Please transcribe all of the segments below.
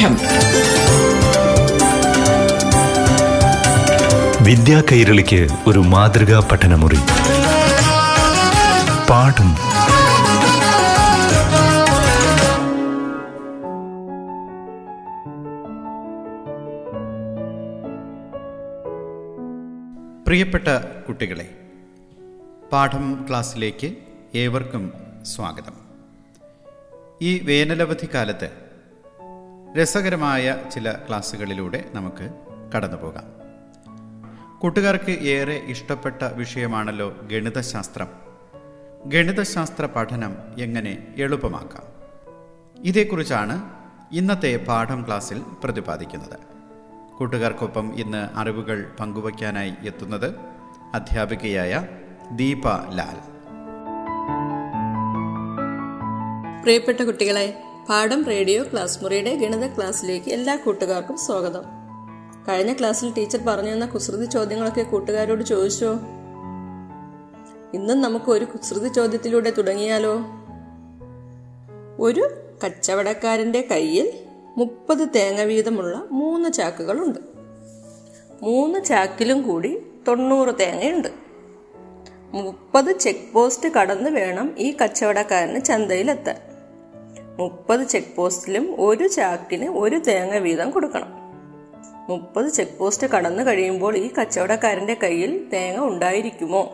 പാഠം വിദ്യാ കൈരളിക്ക് ഒരു മാതൃകാ പഠനമുറി. പാഠം. പ്രിയപ്പെട്ട കുട്ടികളെ പാഠം ക്ലാസ്സിലേക്ക് ഏവർക്കും സ്വാഗതം. ഈ വേനലവധി കാലത്ത് രസകരമായ ചില ക്ലാസ്സുകളിലൂടെ നമുക്ക് കടന്നു പോകാം കൂട്ടുകാർക്ക് ഏറെ ഇഷ്ടപ്പെട്ട വിഷയമാണല്ലോ ഗണിതശാസ്ത്രം. ഗണിതശാസ്ത്ര പഠനം എങ്ങനെ എളുപ്പമാക്കാം? ഇതേക്കുറിച്ചാണ് ഇന്നത്തെ പാഠം ക്ലാസ്സിൽ പ്രതിപാദിക്കുന്നത്. കൂട്ടുകാർക്കൊപ്പം ഇന്ന് അറിവുകൾ പങ്കുവയ്ക്കാനായി എത്തുന്നത് അധ്യാപികയായ ദീപ ലാൽ. പ്രിയപ്പെട്ട കുട്ടികളെ പാഠം റേഡിയോ ക്ലാസ് മുറിയുടെ ഗണിത ക്ലാസ്സിലേക്ക് എല്ലാ കൂട്ടുകാർക്കും സ്വാഗതം. കഴിഞ്ഞ ക്ലാസ്സിൽ ടീച്ചർ പറഞ്ഞു തന്ന കുസൃതി ചോദ്യങ്ങളൊക്കെ കൂട്ടുകാരോട് ചോദിച്ചോ? ഇന്നും നമുക്ക് ഒരു കുസൃതി ചോദ്യത്തിലൂടെ തുടങ്ങിയാലോ? ഒരു കച്ചവടക്കാരന്റെ കയ്യിൽ മുപ്പത് തേങ്ങ വീതമുള്ള മൂന്ന് ചാക്കുകളുണ്ട്. മൂന്ന് ചാക്കിലും കൂടി തൊണ്ണൂറ് തേങ്ങയുണ്ട്. മുപ്പത് ചെക്ക് പോസ്റ്റ് കടന്ന് വേണം ഈ കച്ചവടക്കാരന് ചന്തയിലെത്താൻ. മുപ്പത് ചെക്ക് പോസ്റ്റിലും ഒരു ചാക്കിന് ഒരു തേങ്ങ വീതം കൊടുക്കണം. മുപ്പത് ചെക്ക് പോസ്റ്റ് കടന്നു കഴിയുമ്പോൾ ഈ കച്ചവടക്കാരന്റെ കയ്യിൽ തേങ്ങ ഉണ്ടായിരിക്കുമോ?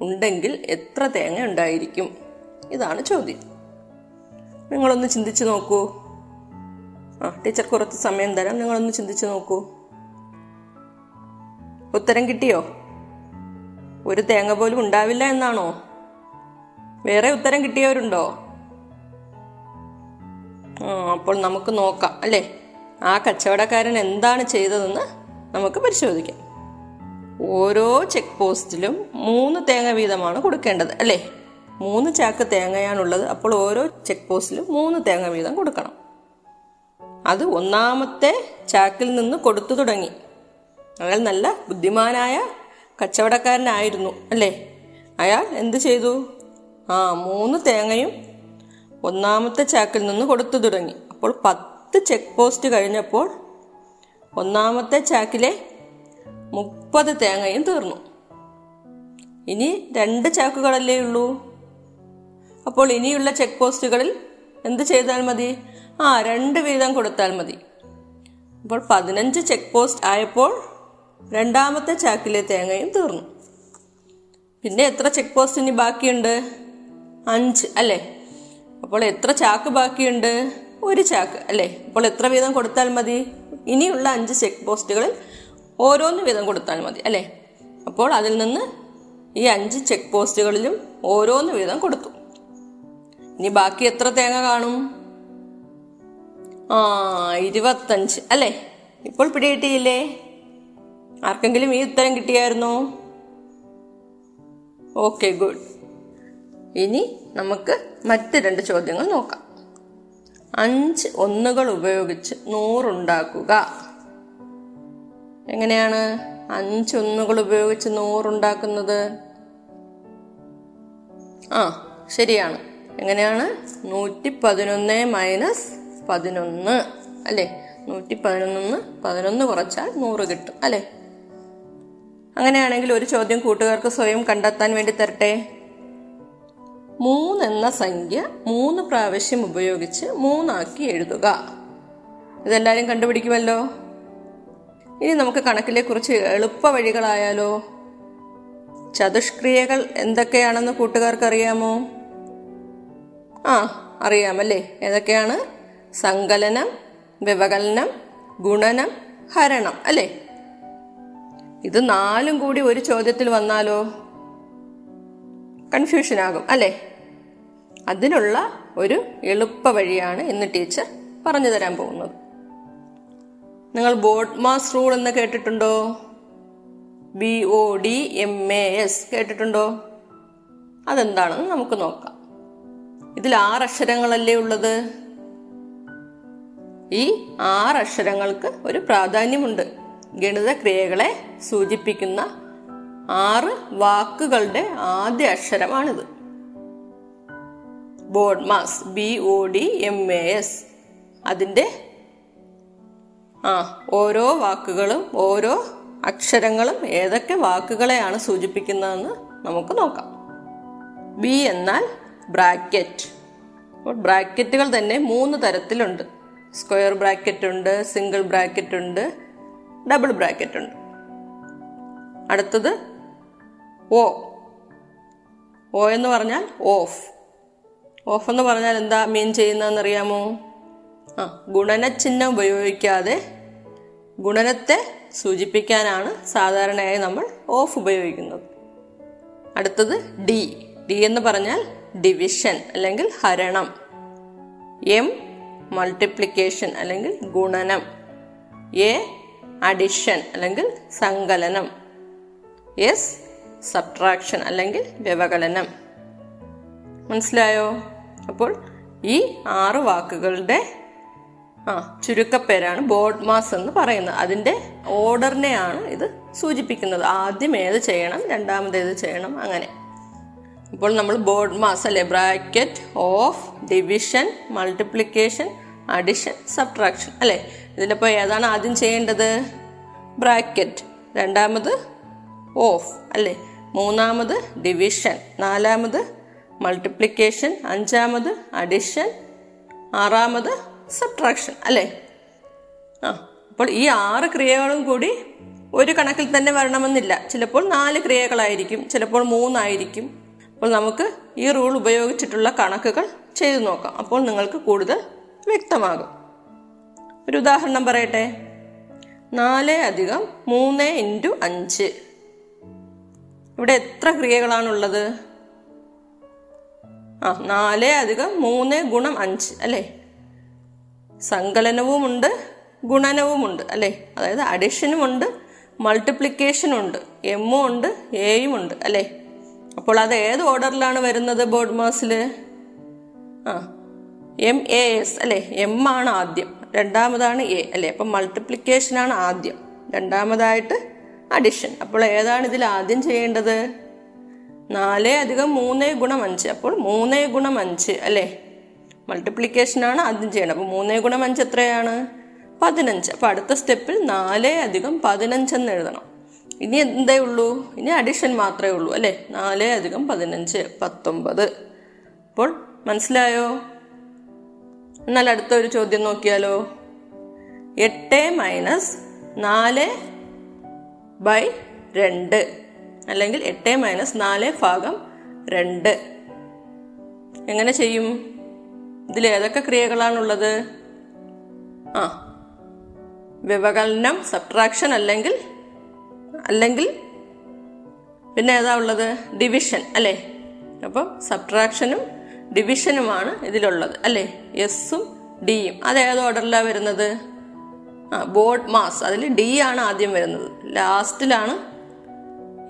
ഉണ്ടെങ്കിൽ എത്ര തേങ്ങ ഉണ്ടായിരിക്കും? ഇതാണ് ചോദ്യം. നിങ്ങളൊന്ന് ചിന്തിച്ചു നോക്കൂ. ആ ടീച്ചർ കുറച്ച് സമയം തരാം. നിങ്ങളൊന്ന് ചിന്തിച്ചു നോക്കൂ. ഉത്തരം കിട്ടിയോ? ഒരു തേങ്ങ പോലും ഉണ്ടാവില്ല എന്നാണോ? വേറെ ഉത്തരം കിട്ടിയവരുണ്ടോ? അപ്പോൾ നമുക്ക് നോക്കാം അല്ലേ? ആ കച്ചവടക്കാരൻ എന്താണ് ചെയ്തതെന്ന് നമുക്ക് പരിശോധിക്കാം. ഓരോ ചെക്ക് പോസ്റ്റിലും മൂന്ന് തേങ്ങ വീതമാണ് കൊടുക്കേണ്ടത് അല്ലേ? മൂന്ന് ചാക്ക് തേങ്ങയാണുള്ളത് അപ്പോൾ ഓരോ ചെക്ക് പോസ്റ്റിലും മൂന്ന് തേങ്ങ വീതം കൊടുക്കണം. അത് ഒന്നാമത്തെ ചാക്കിൽ നിന്ന് കൊടുത്തു തുടങ്ങി. അയാൾ നല്ല ബുദ്ധിമാനായ കച്ചവടക്കാരനായിരുന്നു അല്ലേ? അയാൾ എന്ത് ചെയ്തു? ആ മൂന്ന് തേങ്ങയും ഒന്നാമത്തെ ചാക്കിൽ നിന്ന് കൊടുത്തു തുടങ്ങി. അപ്പോൾ പത്ത് ചെക്ക് പോസ്റ്റ് കഴിഞ്ഞപ്പോൾ ഒന്നാമത്തെ ചാക്കിലെ മുപ്പത് തേങ്ങയും തീർന്നു. ഇനി രണ്ട് ചാക്കുകളല്ലേ ഉള്ളൂ? അപ്പോൾ ഇനിയുള്ള ചെക്ക് പോസ്റ്റുകളിൽ എന്ത് ചെയ്താൽ മതി? ആ രണ്ട് വീതം കൊടുത്താൽ മതി. അപ്പോൾ പതിനഞ്ച് ചെക്ക് പോസ്റ്റ് ആയപ്പോൾ രണ്ടാമത്തെ ചാക്കിലെ തേങ്ങയും തീർന്നു. പിന്നെ എത്ര ചെക്ക് പോസ്റ്റ് ഇനി ബാക്കിയുണ്ട്? അഞ്ച് അല്ലേ? അപ്പോൾ എത്ര ചാക്ക് ബാക്കിയുണ്ട്? ഒരു ചാക്ക് അല്ലേ? അപ്പോൾ എത്ര വീതം കൊടുത്താൽ മതി? ഇനിയുള്ള അഞ്ച് ചെക്ക് പോസ്റ്റുകളിൽ ഓരോന്ന് വീതം കൊടുത്താൽ മതി അല്ലേ? അപ്പോൾ അതിൽ നിന്ന് ഈ അഞ്ച് ചെക്ക് പോസ്റ്റുകളിലും ഓരോന്ന് വീതം കൊടുത്തു. ഇനി ബാക്കി എത്ര തേങ്ങ കാണും? ആ ഇരുപത്തഞ്ച് അല്ലേ? ഇപ്പോൾ പിടികിട്ടിയില്ലേ? ആർക്കെങ്കിലും ഈ ഉത്തരം കിട്ടിയായിരുന്നോ? Okay good. ഇനി നമുക്ക് മറ്റ് രണ്ട് ചോദ്യങ്ങൾ നോക്കാം. അഞ്ച് ഒന്നുകൾ ഉപയോഗിച്ച് നൂറുണ്ടാക്കുക. എങ്ങനെയാണ്? അഞ്ച് ഒന്നുകൾ ഉപയോഗിച്ച് നൂറുണ്ടാക്കുന്നത്? ആ ശരിയാണ്. എങ്ങനെയാണ്? നൂറ്റി പതിനൊന്ന് മൈനസ് പതിനൊന്ന്. അല്ലേ? നൂറ്റി പതിനൊന്ന് പതിനൊന്ന് കുറച്ചാൽ നൂറ് കിട്ടും. അല്ലേ? അങ്ങനെയാണെങ്കിൽ ഒരു ചോദ്യം കൂട്ടുകാർക്ക് സ്വയം കണ്ടെത്താൻ വേണ്ടി തരട്ടെ? മൂന്നെന്ന സംഖ്യ മൂന്ന് പ്രാവശ്യം ഉപയോഗിച്ച് മൂന്നാക്കി എഴുതുക. ഇതെല്ലാവരും കണ്ടുപിടിക്കുമല്ലോ? ഇനി നമുക്ക് കണക്കിലെ കുറിച്ച് എളുപ്പ വഴികളായാലോ? ചതുഷ്ക്രിയകൾ എന്തൊക്കെയാണെന്ന് കൂട്ടുകാർക്ക് അറിയാമോ ആ അറിയാമല്ലേ. ഏതൊക്കെയാണ്? സങ്കലനം വ്യവകലനം ഗുണനം ഹരണം അല്ലേ? ഇത് നാലും കൂടി ഒരു ചോദ്യത്തിൽ വന്നാലോ? കൺഫ്യൂഷൻ ആകും അല്ലേ? അതിനുള്ള ഒരു എളുപ്പ വഴിയാണ് ഇന്ന് ടീച്ചർ പറഞ്ഞു തരാൻ പോകുന്നത്. നിങ്ങൾ ബോഡ് മാസ് റൂൾ എന്ന് കേട്ടിട്ടുണ്ടോ? B O D M A S കേട്ടിട്ടുണ്ടോ? അതെന്താണെന്ന് നമുക്ക് നോക്കാം. ഇതിൽ ആറ് അക്ഷരങ്ങളല്ലേ ഉള്ളത്? ഈ ആറ് അക്ഷരങ്ങൾക്ക് ഒരു പ്രാധാന്യമുണ്ട്. ഗണിത ക്രിയകളെ സൂചിപ്പിക്കുന്ന ആറ് വാക്കുകളുടെ ആദ്യ അക്ഷരമാണിത്. BODMAS B O D M A S അതിന്റെ ആ ഓരോ വാക്കുകളും ഓരോ അക്ഷരങ്ങളും ഏതൊക്കെ വാക്കുകളെയാണ് സൂചിപ്പിക്കുന്നതെന്ന് നമുക്ക് നോക്കാം. ബി എന്നാൽ ബ്രാക്കറ്റ്. ബ്രാക്കറ്റുകൾ തന്നെ മൂന്ന് തരത്തിലുണ്ട്. സ്ക്വയർ ബ്രാക്കറ്റ് ഉണ്ട് സിംഗിൾ ബ്രാക്കറ്റ് ഉണ്ട് ഡബിൾ ബ്രാക്കറ്റ് ഉണ്ട് അടുത്തത് ഓ ഓ എന്ന് പറഞ്ഞാൽ ഓഫ്. ഓഫ് എന്ന് പറഞ്ഞാൽ എന്താ മീൻ ചെയ്യുന്നതെന്ന് അറിയാമോ ആ ഗുണനചിഹ്നം ഉപയോഗിക്കാതെ ഗുണനത്തെ സൂചിപ്പിക്കാനാണ് സാധാരണയായി നമ്മൾ ഓഫ് ഉപയോഗിക്കുന്നത്. അടുത്തത് ഡി. ഡി എന്ന് പറഞ്ഞാൽ ഡിവിഷൻ അല്ലെങ്കിൽ ഹരണം. എം മൾട്ടിപ്ലിക്കേഷൻ അല്ലെങ്കിൽ ഗുണനം. എ അഡിഷൻ അല്ലെങ്കിൽ സങ്കലനം. എസ് സബ്ട്രാക്ഷൻ അല്ലെങ്കിൽ വ്യവകലനം. മനസ്സിലായോ? അപ്പോൾ ഈ ആറ് വാക്കുകളുടെ ആ ചുരുക്കപ്പേരാണ് ബോർഡ് മാസ് എന്ന് പറയുന്നത്. അതിന്റെ ഓർഡറിനെയാണ് ഇത് സൂചിപ്പിക്കുന്നത്. ആദ്യം ഏത് ചെയ്യണം രണ്ടാമത് ഏത് ചെയ്യണം അങ്ങനെ. അപ്പോൾ നമ്മൾ ബോർഡ് മാസ് അല്ലെ? Bracket of division multiplication addition subtraction അല്ലെ? ഇതിലിപ്പോൾ ഏതാണ് ആദ്യം ചെയ്യേണ്ടത്? ബ്രാക്കറ്റ്. രണ്ടാമത് ഓഫ് അല്ലെ? മൂന്നാമത് ഡിവിഷൻ. നാലാമത് മൾട്ടിപ്ലിക്കേഷൻ അഞ്ചാമത് അഡിഷൻ ആറാമത് സബ്ട്രാക്ഷൻ അല്ലേ? ആ അപ്പോൾ ഈ ആറ് ക്രിയകളും കൂടി ഒരു കണക്കിൽ തന്നെ വരണമെന്നില്ല. ചിലപ്പോൾ നാല് ക്രിയകളായിരിക്കും ചിലപ്പോൾ മൂന്നായിരിക്കും. അപ്പോൾ നമുക്ക് ഈ റൂൾ ഉപയോഗിച്ചിട്ടുള്ള കണക്കുകൾ ചെയ്തു നോക്കാം. അപ്പോൾ നിങ്ങൾക്ക് കൂടുതൽ വ്യക്തമാകും. ഒരു ഉദാഹരണം പറയട്ടെ. നാല് അധികം മൂന്ന് ഇന്റു അഞ്ച്. ഇവിടെ എത്ര ക്രിയകളാണുള്ളത്? ആ നാല് അധികം മൂന്ന് ഗുണം അഞ്ച് അല്ലേ? സങ്കലനവുമുണ്ട് ഗുണനവുമുണ്ട് അല്ലേ? അതായത് മൾട്ടിപ്ലിക്കേഷനും ഉണ്ട് എമ്മും ഉണ്ട് എയും ഉണ്ട് അല്ലേ? അപ്പോൾ അത് ഏത് ഓർഡറിലാണ് വരുന്നത് ബോർഡ് മാസിൽ ആ എം എ എസ് അല്ലേ? എം ആണ് ആദ്യം രണ്ടാമതാണ് എ അല്ലേ? അപ്പം മൾട്ടിപ്ലിക്കേഷനാണ് ആദ്യം രണ്ടാമതായിട്ട് അഡിഷൻ. അപ്പോൾ ഏതാണ് ഇതിൽ ആദ്യം ചെയ്യേണ്ടത്? നാല് അധികം മൂന്ന് ഗുണം അഞ്ച്. അപ്പോൾ മൂന്ന് ഗുണം അഞ്ച് അല്ലേ? മൾട്ടിപ്ലിക്കേഷനാണ് ആദ്യം ചെയ്യണം അപ്പോൾ മൂന്ന് ഗുണം അഞ്ച് എത്രയാണ്? പതിനഞ്ച്. അപ്പോൾ അടുത്ത സ്റ്റെപ്പിൽ നാല് അധികം പതിനഞ്ചെന്ന് എഴുതണം. ഇനി എന്തേ ഉള്ളൂ? ഇനി അഡിഷൻ മാത്രമേ ഉള്ളൂ അല്ലേ? നാല് അധികം പതിനഞ്ച് പത്തൊമ്പത്. അപ്പോൾ മനസ്സിലായോ? എന്നാൽ അടുത്ത ഒരു ചോദ്യം നോക്കിയാലോ? എട്ട് മൈനസ് നാല് ബൈ രണ്ട്. അല്ലെങ്കിൽ എട്ട് മൈനസ് നാല് ഭാഗം രണ്ട്. എങ്ങനെ ചെയ്യും? ഇതിൽ ഏതൊക്കെ ക്രിയകളാണുള്ളത്? ആ. വ്യവകലനം സബ്ട്രാക്ഷൻ അല്ലെങ്കിൽ അല്ലെങ്കിൽ പിന്നെ ഏതാ ഉള്ളത്? ഡിവിഷൻ അല്ലേ? അപ്പം സബ്ട്രാക്ഷനും ഡിവിഷനുമാണ് ഇതിലുള്ളത് അല്ലേ? എസും ഡിയും അത് ഏത് ഓർഡറിലാണ് വരുന്നത്? ആ ബോർഡ് മാസ്. അതിൽ ഡി ആണ് ആദ്യം വരുന്നത്. ലാസ്റ്റിലാണ്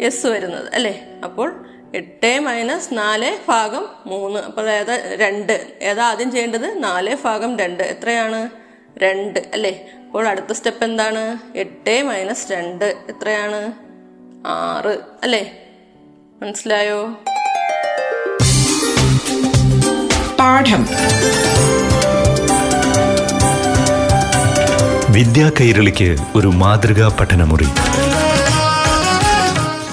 എസ് വരുന്നത് അല്ലേ? അപ്പോൾ എട്ട് മൈനസ് നാല് ഭാഗം മൂന്ന്. അപ്പോൾ ഏതാ രണ്ട്? ഏതാ ആദ്യം ചെയ്യേണ്ടത്? നാല് ഭാഗം രണ്ട്. എത്രയാണ്? രണ്ട് അല്ലേ? അപ്പോൾ അടുത്ത സ്റ്റെപ്പ് എന്താണ്? എട്ട് മൈനസ് രണ്ട് എത്രയാണ്? ആറ് അല്ലേ? മനസ്സിലായോ? പാഠം. വിദ്യാ കൈരളിക്ക് ഒരു മാതൃകാ പഠനമുറി.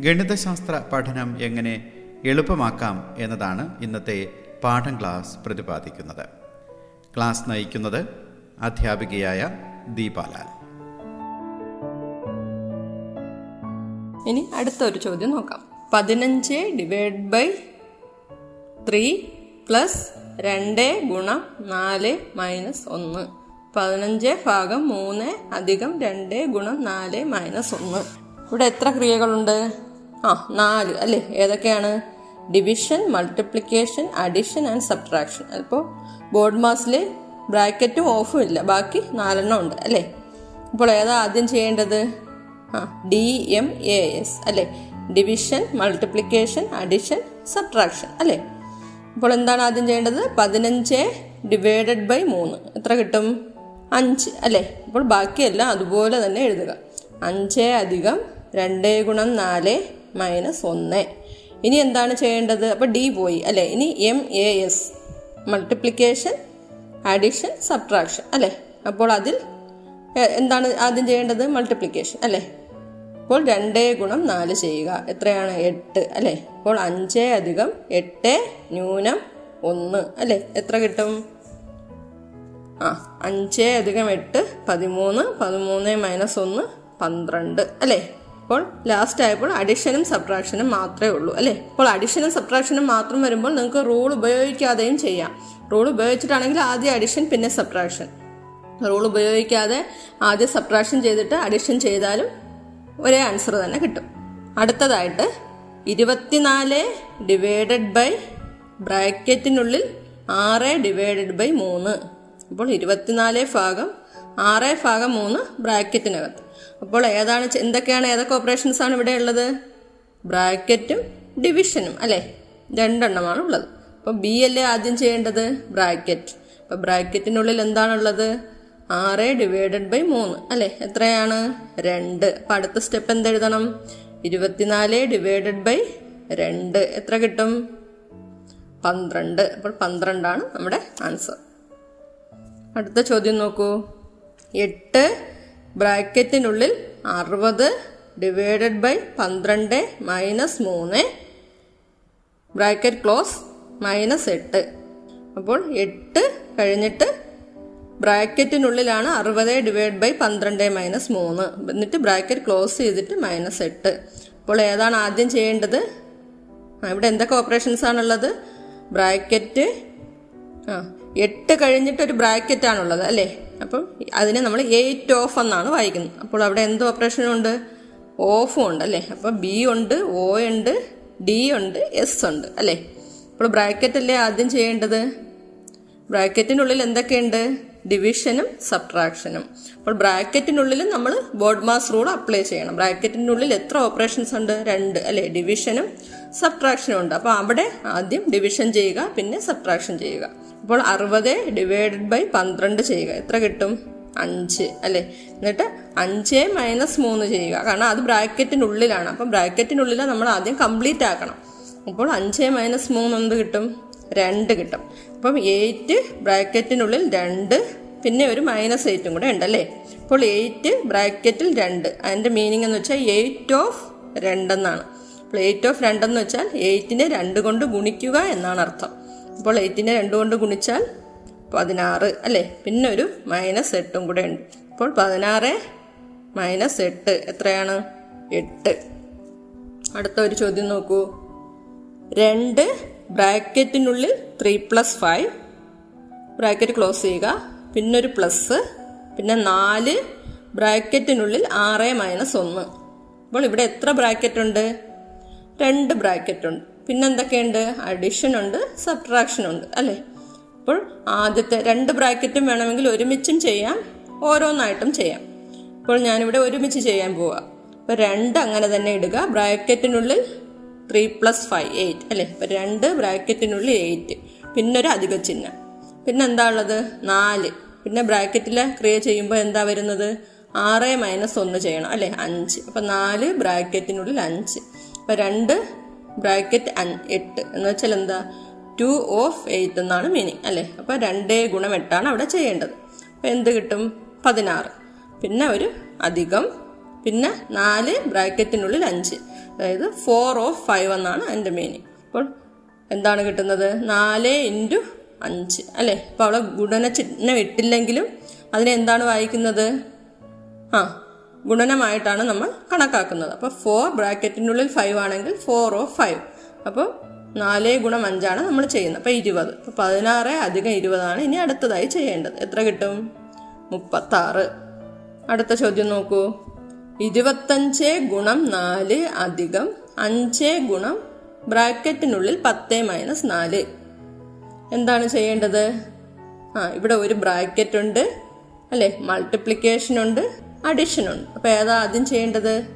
ഗണിതശാസ്ത്ര പഠനം എങ്ങനെ എളുപ്പമാക്കാം എന്നതാണ് ഇന്നത്തെ പാഠം ക്ലാസ് പ്രതിപാദിക്കുന്നത്. ക്ലാസ് നയിക്കുന്നത് അധ്യാപികയായ ദീപാലാൽ. ഇനി അടുത്തൊരു ചോദ്യം നോക്കാം. പതിനഞ്ച് ഡിവൈഡ് ബൈ ത്രീ പ്ലസ് രണ്ട് ഗുണം നാല് മൈനസ് ഒന്ന്. പതിനഞ്ച് ഭാഗം മൂന്ന് അധികം രണ്ട് ഗുണം നാല് മൈനസ് ഒന്ന്. ഇവിടെ എത്ര ക്രിയകളുണ്ട്? ആ നാല്. അല്ലേ? ഏതൊക്കെയാണ്? Division multiplication addition and subtraction അപ്പോൾ ബോർഡ് മാസിൽ ബ്രാക്കറ്റും ഓഫും ഇല്ല. ബാക്കി നാലെണ്ണം ഉണ്ട്. അല്ലേ? അപ്പോൾ ഏതാ ആദ്യം ചെയ്യേണ്ടത്? ആ ഡി എം എ എസ് അല്ലേ? ഡിവിഷൻ മൾട്ടിപ്ലിക്കേഷൻ അഡിഷൻ സബ്ട്രാക്ഷൻ അല്ലേ? അപ്പോൾ എന്താണ് ആദ്യം ചെയ്യേണ്ടത്? പതിനഞ്ച് ഡിവൈഡഡ് ബൈ മൂന്ന്. എത്ര കിട്ടും? അഞ്ച്. അല്ലേ? അപ്പോൾ ബാക്കിയെല്ലാം അതുപോലെ തന്നെ എഴുതുക. അഞ്ച് അധികം രണ്ട് ഗുണം നാല് മൈനസ് ഒന്ന്. ഇനി എന്താണ് ചെയ്യേണ്ടത്? അപ്പോൾ ഡി പോയി. അല്ലേ? ഇനി M A S multiplication addition subtraction അല്ലേ? അപ്പോൾ അതിൽ എന്താണ് ആദ്യം ചെയ്യേണ്ടത്? മൾട്ടിപ്ലിക്കേഷൻ അല്ലേ? അപ്പോൾ രണ്ട് ഗുണം നാല് ചെയ്യുക. എത്രയാണ്? എട്ട്. അല്ലേ? അപ്പോൾ അഞ്ച് അധികം എട്ട് ന്യൂനം ഒന്ന്. അല്ലേ? എത്ര കിട്ടും? ആ അഞ്ച് അധികം എട്ട് പതിമൂന്ന് പതിമൂന്ന് മൈനസ് ഒന്ന് പന്ത്രണ്ട്. അല്ലേ? അപ്പോൾ ലാസ്റ്റ് ആയപ്പോൾ അഡിഷനും സബ്ട്രാക്ഷനും മാത്രമേ ഉള്ളൂ അല്ലേ? അപ്പോൾ അഡിഷനും സബ്ട്രാക്ഷനും മാത്രം വരുമ്പോൾ നിങ്ങൾക്ക് റൂൾ ഉപയോഗിക്കാതെയും ചെയ്യാം. റൂൾ ഉപയോഗിച്ചിട്ടാണെങ്കിൽ ആദ്യം അഡിഷൻ പിന്നെ സബ്ട്രാക്ഷൻ റൂൾ ഉപയോഗിക്കാതെ ആദ്യം സബ്ട്രാക്ഷൻ ചെയ്തിട്ട് അഡിഷൻ ചെയ്താലും ഒരേ ആൻസർ തന്നെ കിട്ടും. അടുത്തതായിട്ട് ഇരുപത്തിനാല് ഡിവൈഡഡ് ബൈ ബ്രാക്കറ്റിനുള്ളിൽ ആറ് ഡിവൈഡഡ് ബൈ മൂന്ന്. അപ്പോൾ ഇരുപത്തിനാല് ഭാഗം ആറ് ഭാഗം മൂന്ന് ബ്രാക്കറ്റിനകത്ത്. അപ്പോൾ ഏതാണ് എന്തൊക്കെയാണ് ഏതൊക്കെ ഓപ്പറേഷൻസ് ആണ് ഇവിടെ ഉള്ളത്? ബ്രാക്കറ്റും ഡിവിഷനും അല്ലേ? രണ്ടെണ്ണമാണ് ഉള്ളത്. അപ്പോൾ ബി അല്ലേ ആദ്യം ചെയ്യേണ്ടത്? ബ്രാക്കറ്റ്. അപ്പോൾ ബ്രാക്കറ്റിനുള്ളിൽ എന്താണുള്ളത്? ആറ് ഡിവൈഡഡ് ബൈ മൂന്ന് അല്ലേ? എത്രയാണ്? രണ്ട്. അപ്പം അടുത്ത സ്റ്റെപ്പ് എന്തെഴുതണം? ഇരുപത്തിനാല് ഡിവൈഡഡ് ബൈ രണ്ട്. എത്ര കിട്ടും? പന്ത്രണ്ട്. അപ്പോൾ പന്ത്രണ്ടാണ് നമ്മുടെ ആൻസർ അടുത്ത ചോദ്യം നോക്കൂ. എട്ട് ബ്രാക്കറ്റിനുള്ളിൽ അറുപത് ഡിവൈഡഡ് ബൈ പന്ത്രണ്ട് മൈനസ് മൂന്ന്. ബ്രാക്കറ്റ് ക്ലോസ് മൈനസ് എട്ട്. അപ്പോൾ എട്ട് കഴിഞ്ഞിട്ട് ബ്രാക്കറ്റിനുള്ളിലാണ് അറുപത് ഡിവൈഡ് ബൈ പന്ത്രണ്ട് മൈനസ് മൂന്ന്. എന്നിട്ട് ബ്രാക്കറ്റ് ക്ലോസ് ചെയ്തിട്ട് മൈനസ് എട്ട്. അപ്പോൾ ഏതാണ് ആദ്യം ചെയ്യേണ്ടത്? ഇവിടെ എന്തൊക്കെ ഓപ്പറേഷൻസ് ആണുള്ളത്? ബ്രാക്കറ്റ് ആ എട്ട് കഴിഞ്ഞിട്ട് ഒരു ബ്രാക്കറ്റ് ആണുള്ളത് അല്ലേ? അപ്പം അതിനെ നമ്മൾ എയ്റ്റ് ഓഫ് എന്നാണ് വായിക്കുന്നത്. അപ്പോൾ അവിടെ എന്ത് ഓപ്പറേഷനും ഉണ്ട്? ഓഫും ഉണ്ട് അല്ലേ? അപ്പോൾ ബി ഉണ്ട് ഒ ഉണ്ട് ഡി ഉണ്ട് എസ് ഉണ്ട് അല്ലേ? അപ്പോൾ ബ്രാക്കറ്റ് അല്ലേ ആദ്യം ചെയ്യേണ്ടത്? ബ്രാക്കറ്റിനുള്ളിൽ എന്തൊക്കെയുണ്ട്? ഡിവിഷനും സബ്ട്രാക്ഷനും അപ്പോൾ ബ്രാക്കറ്റിനുള്ളിൽ നമ്മൾ ബോർഡ് മാസ് റൂൾ അപ്ലൈ ചെയ്യണം. ബ്രാക്കറ്റിനുള്ളിൽ എത്ര ഓപ്പറേഷൻസ് ഉണ്ട്? രണ്ട് അല്ലേ? ഡിവിഷനും സബ്ട്രാക്ഷനും ഉണ്ട്. അപ്പോൾ അവിടെ ആദ്യം ഡിവിഷൻ ചെയ്യുക പിന്നെ സബ്ട്രാക്ഷൻ ചെയ്യുക. അപ്പോൾ അറുപത് ഡിവൈഡഡ് ബൈ പന്ത്രണ്ട് ചെയ്യുക. എത്ര കിട്ടും? അഞ്ച് അല്ലേ? എന്നിട്ട് അഞ്ച് മൈനസ് മൂന്ന് ചെയ്യുക. കാരണം അത് ബ്രാക്കറ്റിനുള്ളിലാണ്. അപ്പം ബ്രാക്കറ്റിനുള്ളിൽ നമ്മൾ ആദ്യം കംപ്ലീറ്റ് ആക്കണം. അപ്പോൾ അഞ്ച് മൈനസ് മൂന്ന് എന്ത് കിട്ടും? രണ്ട് കിട്ടും. അപ്പം എയ്റ്റ് ബ്രാക്കറ്റിനുള്ളിൽ രണ്ട് പിന്നെ ഒരു മൈനസ് എയ്റ്റും കൂടെ ഉണ്ടല്ലേ അപ്പോൾ എയ്റ്റ് ബ്രാക്കറ്റിൽ രണ്ട്. അതിന്റെ മീനിങ് എന്ന് വെച്ചാൽ എയ്റ്റ് ഓഫ് രണ്ടെന്നാണ് അപ്പോൾ എയ്റ്റ് ഓഫ് രണ്ടെന്ന് വെച്ചാൽ എയ്റ്റിനെ രണ്ട് കൊണ്ട് ഗുണിക്കുക എന്നാണ് അർത്ഥം. അപ്പോൾ എയ്റ്റിനെ രണ്ടു കൊണ്ട് ഗുണിച്ചാൽ പതിനാറ് അല്ലേ? പിന്നെ ഒരു മൈനസ് എട്ടും കൂടെ ഉണ്ട്. അപ്പോൾ പതിനാറ് മൈനസ് എട്ട് എത്രയാണ്? എട്ട്. അടുത്ത ഒരു ചോദ്യം നോക്കൂ. രണ്ട് ബ്രാക്കറ്റിനുള്ളിൽ three plus five bracket close ചെയ്യുക. പിന്നെ ഒരു പ്ലസ് പിന്നെ നാല് ബ്രാക്കറ്റിനുള്ളിൽ ആറ് മൈനസ് ഒന്ന്. അപ്പോൾ ഇവിടെ എത്ര ബ്രാക്കറ്റ് ഉണ്ട്? രണ്ട് ബ്രാക്കറ്റ് ഉണ്ട്. പിന്നെ എന്തൊക്കെയുണ്ട് അഡിഷൻ ഉണ്ട് സബ്ട്രാക്ഷൻ ഉണ്ട് അല്ലേ? അപ്പോൾ ആദ്യത്തെ രണ്ട് ബ്രാക്കറ്റും വേണമെങ്കിൽ ഒരുമിച്ചും ചെയ്യാം ഓരോന്നായിട്ടും ചെയ്യാം. അപ്പോൾ ഞാനിവിടെ ഒരുമിച്ച് ചെയ്യാൻ പോവാം. അപ്പോൾ രണ്ട് അങ്ങനെ തന്നെ ഇടുക. ബ്രാക്കറ്റിനുള്ളിൽ ത്രീ പ്ലസ് ഫൈവ് എയ്റ്റ് അല്ലേ? അപ്പോൾ രണ്ട് ബ്രാക്കറ്റിനുള്ളിൽ എയ്റ്റ് പിന്നെ ഒരു അധിക ചിഹ്നം. പിന്നെ എന്താ ഉള്ളത്? നാല്. പിന്നെ ബ്രാക്കറ്റിൽ ക്രിയ ചെയ്യുമ്പോൾ എന്താ വരുന്നത്? ആറ് മൈനസ് ഒന്ന് ചെയ്യണം അല്ലേ? അഞ്ച്. അപ്പം നാല് ബ്രാക്കറ്റിനുള്ളിൽ അഞ്ച്. അപ്പം രണ്ട് ബ്രാക്കറ്റ് എട്ട് എന്ന് വെച്ചാൽ എന്താ? ടു ഓഫ് എയ്റ്റ് എന്നാണ് മീനിങ് അല്ലേ? അപ്പം രണ്ടേ ഗുണം എട്ടാണ് അവിടെ ചെയ്യേണ്ടത്. അപ്പം എന്ത് കിട്ടും? പതിനാറ്. പിന്നെ ഒരു അധികം പിന്നെ നാല് ബ്രാക്കറ്റിനുള്ളിൽ അഞ്ച്. അതായത് ഫോർ ഓഫ് ഫൈവ് എന്നാണ് എന്റെ മീനിങ് അപ്പോൾ എന്താണ് കിട്ടുന്നത്? നാല് ഇന്റു അഞ്ച് അല്ലേ? അപ്പോൾ അവിടെ ഗുണന ചിഹ്നം ഇട്ടില്ലെങ്കിലും അതിനെന്താണ് വായിക്കുന്നത്? ആ ഗുണനമായിട്ടാണ് നമ്മൾ കണക്കാക്കുന്നത്. അപ്പോൾ ഫോർ ബ്രാക്കറ്റിനുള്ളിൽ ഫൈവ് ആണെങ്കിൽ ഫോർ ഓ ഫൈവ് അപ്പോൾ നാല് ഗുണം അഞ്ചാണ് നമ്മൾ ചെയ്യുന്നത്. അപ്പോൾ ഇരുപത്. അപ്പോൾ പതിനാറ് അധികം ഇരുപതാണ് ഇനി അടുത്തതായി ചെയ്യേണ്ടത്. എത്ര കിട്ടും? മുപ്പത്താറ്. അടുത്ത ചോദ്യം നോക്കൂ. ഇരുപത്തഞ്ച് ഗുണം നാല് അധികം അഞ്ച് ഗുണം ബ്രാക്കറ്റിനുള്ളിൽ പത്ത് മൈനസ് നാല്. എന്താണ് ചെയ്യേണ്ടത്? ആ ഇവിടെ ഒരു ബ്രാക്കറ്റ് ഉണ്ട്. അല്ലേ? മൾട്ടിപ്ലിക്കേഷൻ ഉണ്ട്. അഡിഷൻ ഉണ്ട്. അപ്പോൾ ഏതാ ആദ്യം ചെയ്യേണ്ടത്?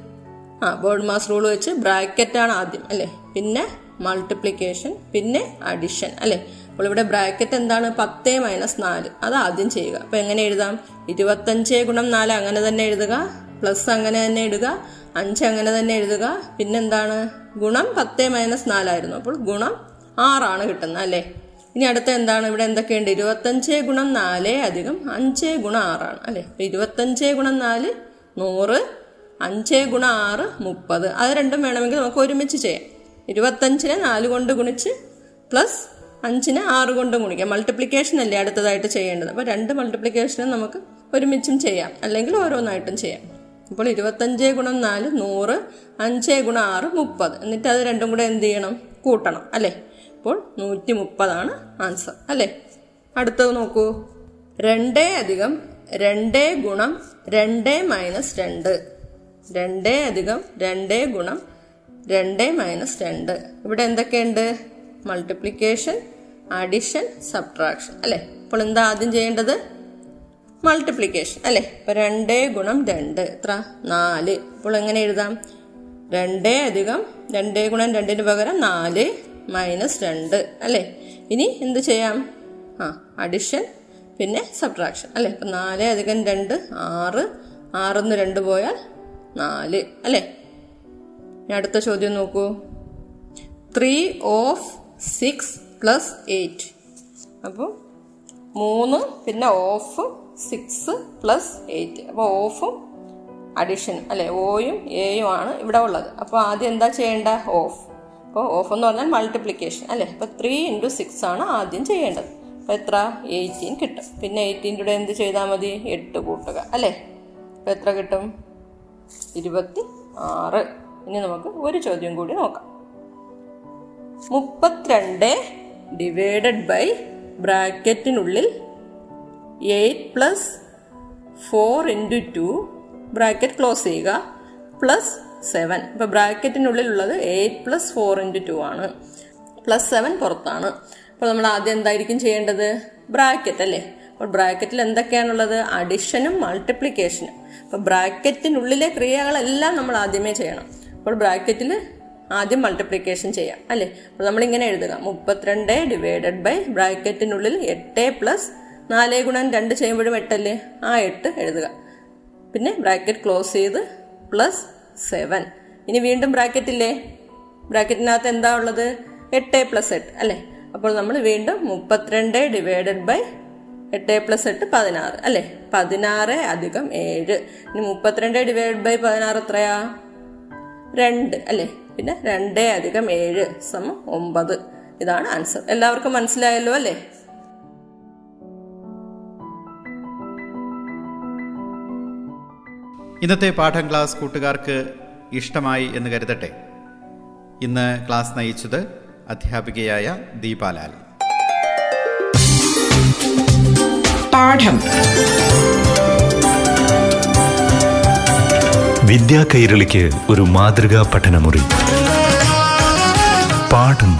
ആ ബോർഡ് മാസ് റൂൾ വെച്ച് ബ്രാക്കറ്റാണ് ആദ്യം അല്ലേ? പിന്നെ മൾട്ടിപ്ലിക്കേഷൻ പിന്നെ അഡിഷൻ അല്ലേ? അപ്പോൾ ഇവിടെ ബ്രാക്കറ്റ് എന്താണ്? പത്ത് മൈനസ് നാല്. അത് ആദ്യം ചെയ്യുക. അപ്പോൾ എങ്ങനെ എഴുതാം? ഇരുപത്തഞ്ച് ഗുണം നാല് അങ്ങനെ തന്നെ എഴുതുക. പ്ലസ് അങ്ങനെ തന്നെ ഇടുക അഞ്ച് അങ്ങനെ തന്നെ എഴുതുക. പിന്നെന്താണ് ഗുണം പത്ത് മൈനസ് നാലായിരുന്നു അപ്പോൾ ഗുണം ആറാണ് കിട്ടുന്നത് അല്ലേ? ഇനി അടുത്ത എന്താണ്? ഇവിടെ എന്തൊക്കെയുണ്ട്? ഇരുപത്തഞ്ച് ഗുണം നാല് അധികം അഞ്ച് ഗുണം ആറാണ് അല്ലേ? ഇരുപത്തഞ്ച് ഗുണം നാല് നൂറ്. അഞ്ച് ഗുണം ആറ് മുപ്പത്. അത് രണ്ടും വേണമെങ്കിൽ നമുക്ക് ഒരുമിച്ച് ചെയ്യാം. ഇരുപത്തഞ്ചിനെ നാല് കൊണ്ട് ഗുണിച്ച് പ്ലസ് അഞ്ചിന് ആറ് കൊണ്ട് ഗുണിക്കാം. മൾട്ടിപ്ലിക്കേഷൻ അല്ലേ അടുത്തതായിട്ട് ചെയ്യേണ്ടത്? അപ്പോൾ രണ്ട് മൾട്ടിപ്ലിക്കേഷനും നമുക്ക് ഒരുമിച്ചും ചെയ്യാം. അല്ലെങ്കിൽ ഓരോന്നായിട്ടും ചെയ്യാം. അപ്പോൾ ഇരുപത്തഞ്ച് ഗുണം നാല് നൂറ്. അഞ്ച് ഗുണം ആറ് മുപ്പത്. എന്നിട്ട് അത് രണ്ടും കൂടെ എന്ത് ചെയ്യണം? കൂട്ടണം അല്ലേ? അപ്പോൾ നൂറ്റി മുപ്പതാണ് ആൻസർ അല്ലേ? അടുത്തത് നോക്കൂ. രണ്ടേ അധികം രണ്ടേ ഗുണം രണ്ടേ മൈനസ് രണ്ട്. രണ്ടേ അധികം രണ്ടേ ഗുണം രണ്ടേ മൈനസ് രണ്ട്. ഇവിടെ എന്തൊക്കെയുണ്ട്? മൾട്ടിപ്ലിക്കേഷൻ അഡിഷൻ സബ്ട്രാക്ഷൻ അല്ലേ? അപ്പോൾ എന്താ ആദ്യം ചെയ്യേണ്ടത്? മൾട്ടിപ്ലിക്കേഷൻ അല്ലേ? ഇപ്പൊ രണ്ടേ ഗുണം രണ്ട് എത്ര? നാല്. അപ്പോൾ എങ്ങനെ എഴുതാം? രണ്ടേ അധികം രണ്ടേ ഗുണം രണ്ടിന് പകരം നാല് മൈനസ് രണ്ട് അല്ലേ? ഇനി എന്ത് ചെയ്യാം? ആ അഡിഷൻ പിന്നെ സബ്ട്രാക്ഷൻ അല്ലേ? അപ്പം നാല് അധികം രണ്ട് ആറ്. ആറിന്ന് രണ്ട് പോയാൽ നാല് അല്ലേ? ഇനി അടുത്ത ചോദ്യം നോക്കൂ. Three of six plus eight അപ്പോൾ മൂന്ന് പിന്നെ ഓഫ് സിക്സ് പ്ലസ് എയ്റ്റ് അപ്പോൾ ഓഫും അഡിഷൻ അല്ലെ? ഓയും എയും ആണ് ഇവിടെ ഉള്ളത്. അപ്പോൾ ആദ്യം എന്താ ചെയ്യേണ്ട? ഓഫ് അപ്പോൾ ഓഫ് എന്ന് പറഞ്ഞാൽ മൾട്ടിപ്ലിക്കേഷൻ അല്ലേ? അപ്പോൾ ത്രീ ഇന്റു സിക്സ് ആണ് ആദ്യം ചെയ്യേണ്ടത്. അപ്പോൾ എത്ര? എയ്റ്റീൻ കിട്ടും. പിന്നെ എയ്റ്റീന്റെ കൂടെ എന്ത് ചെയ്താൽ മതി? എട്ട് കൂട്ടുക. അല്ലേ? അപ്പോൾ എത്ര കിട്ടും? ഇരുപത്തി ആറ് ഇനി നമുക്ക് ഒരു ചോദ്യം കൂടി നോക്കാം. മുപ്പത്തിരണ്ട് ഡിവൈഡഡ് ബൈ ബ്രാക്കറ്റിനുള്ളിൽ eight plus four into two bracket close ചെയ്യുക പ്ലസ് സെവൻ ഇപ്പോൾ ബ്രാക്കറ്റിനുള്ളിലുള്ളത് eight plus four into two ആണ്. പ്ലസ് സെവൻ പുറത്താണ്. അപ്പോൾ നമ്മൾ ആദ്യം എന്തായിരിക്കും ചെയ്യേണ്ടത്? ബ്രാക്കറ്റ് അല്ലേ? അപ്പോൾ ബ്രാക്കറ്റിൽ എന്തൊക്കെയാണുള്ളത്? അഡിഷനും മൾട്ടിപ്ലിക്കേഷനും അപ്പോൾ ബ്രാക്കറ്റിനുള്ളിലെ ക്രിയകളെല്ലാം നമ്മൾ ആദ്യമേ ചെയ്യണം. അപ്പോൾ ബ്രാക്കറ്റിൽ ആദ്യം മൾട്ടിപ്ലിക്കേഷൻ ചെയ്യാം അല്ലേ? അപ്പോൾ നമ്മളിങ്ങനെ എഴുതുക. മുപ്പത്തിരണ്ട് ഡിവൈഡഡ് ബൈ ബ്രാക്കറ്റിനുള്ളിൽ എട്ട് പ്ലസ് നാല് ഗുണം രണ്ട് ചെയ്യുമ്പോഴും എട്ടല്ലേ? ആ എട്ട് എഴുതുക. പിന്നെ ബ്രാക്കറ്റ് ക്ലോസ് ചെയ്ത് പ്ലസ് സെവൻ ഇനി വീണ്ടും ബ്രാക്കറ്റില്ലേ ബ്രാക്കറ്റിനകത്ത് എന്താ ഉള്ളത്? എട്ട് പ്ലസ് എട്ട് അല്ലേ? അപ്പോൾ നമ്മൾ വീണ്ടും മുപ്പത്തിരണ്ട് ഡിവൈഡഡ് ബൈ എട്ട് പ്ലസ് എട്ട് പതിനാറ് അല്ലേ? പതിനാറ് അധികം ഏഴ്. ഇനി മുപ്പത്തിരണ്ട് ഡിവൈഡ് ബൈ പതിനാറ് എത്രയാ? രണ്ട് അല്ലേ? പിന്നെ രണ്ട് അധികം ഏഴ് സമം ഒമ്പത്. ഇതാണ് ആൻസർ എല്ലാവർക്കും മനസ്സിലായല്ലോ അല്ലേ? ഇന്നത്തെ പാഠം ക്ലാസ് കൂട്ടുകാർക്ക് ഇഷ്ടമായി എന്ന് കരുതട്ടെ. ഇന്ന് ക്ലാസ് നയിച്ചത് അധ്യാപികയായ ദീപാലാൽ. പാഠം. വിദ്യാ കൈരളിക്ക് ഒരു മാതൃകാ പഠനമുറി. പാഠം.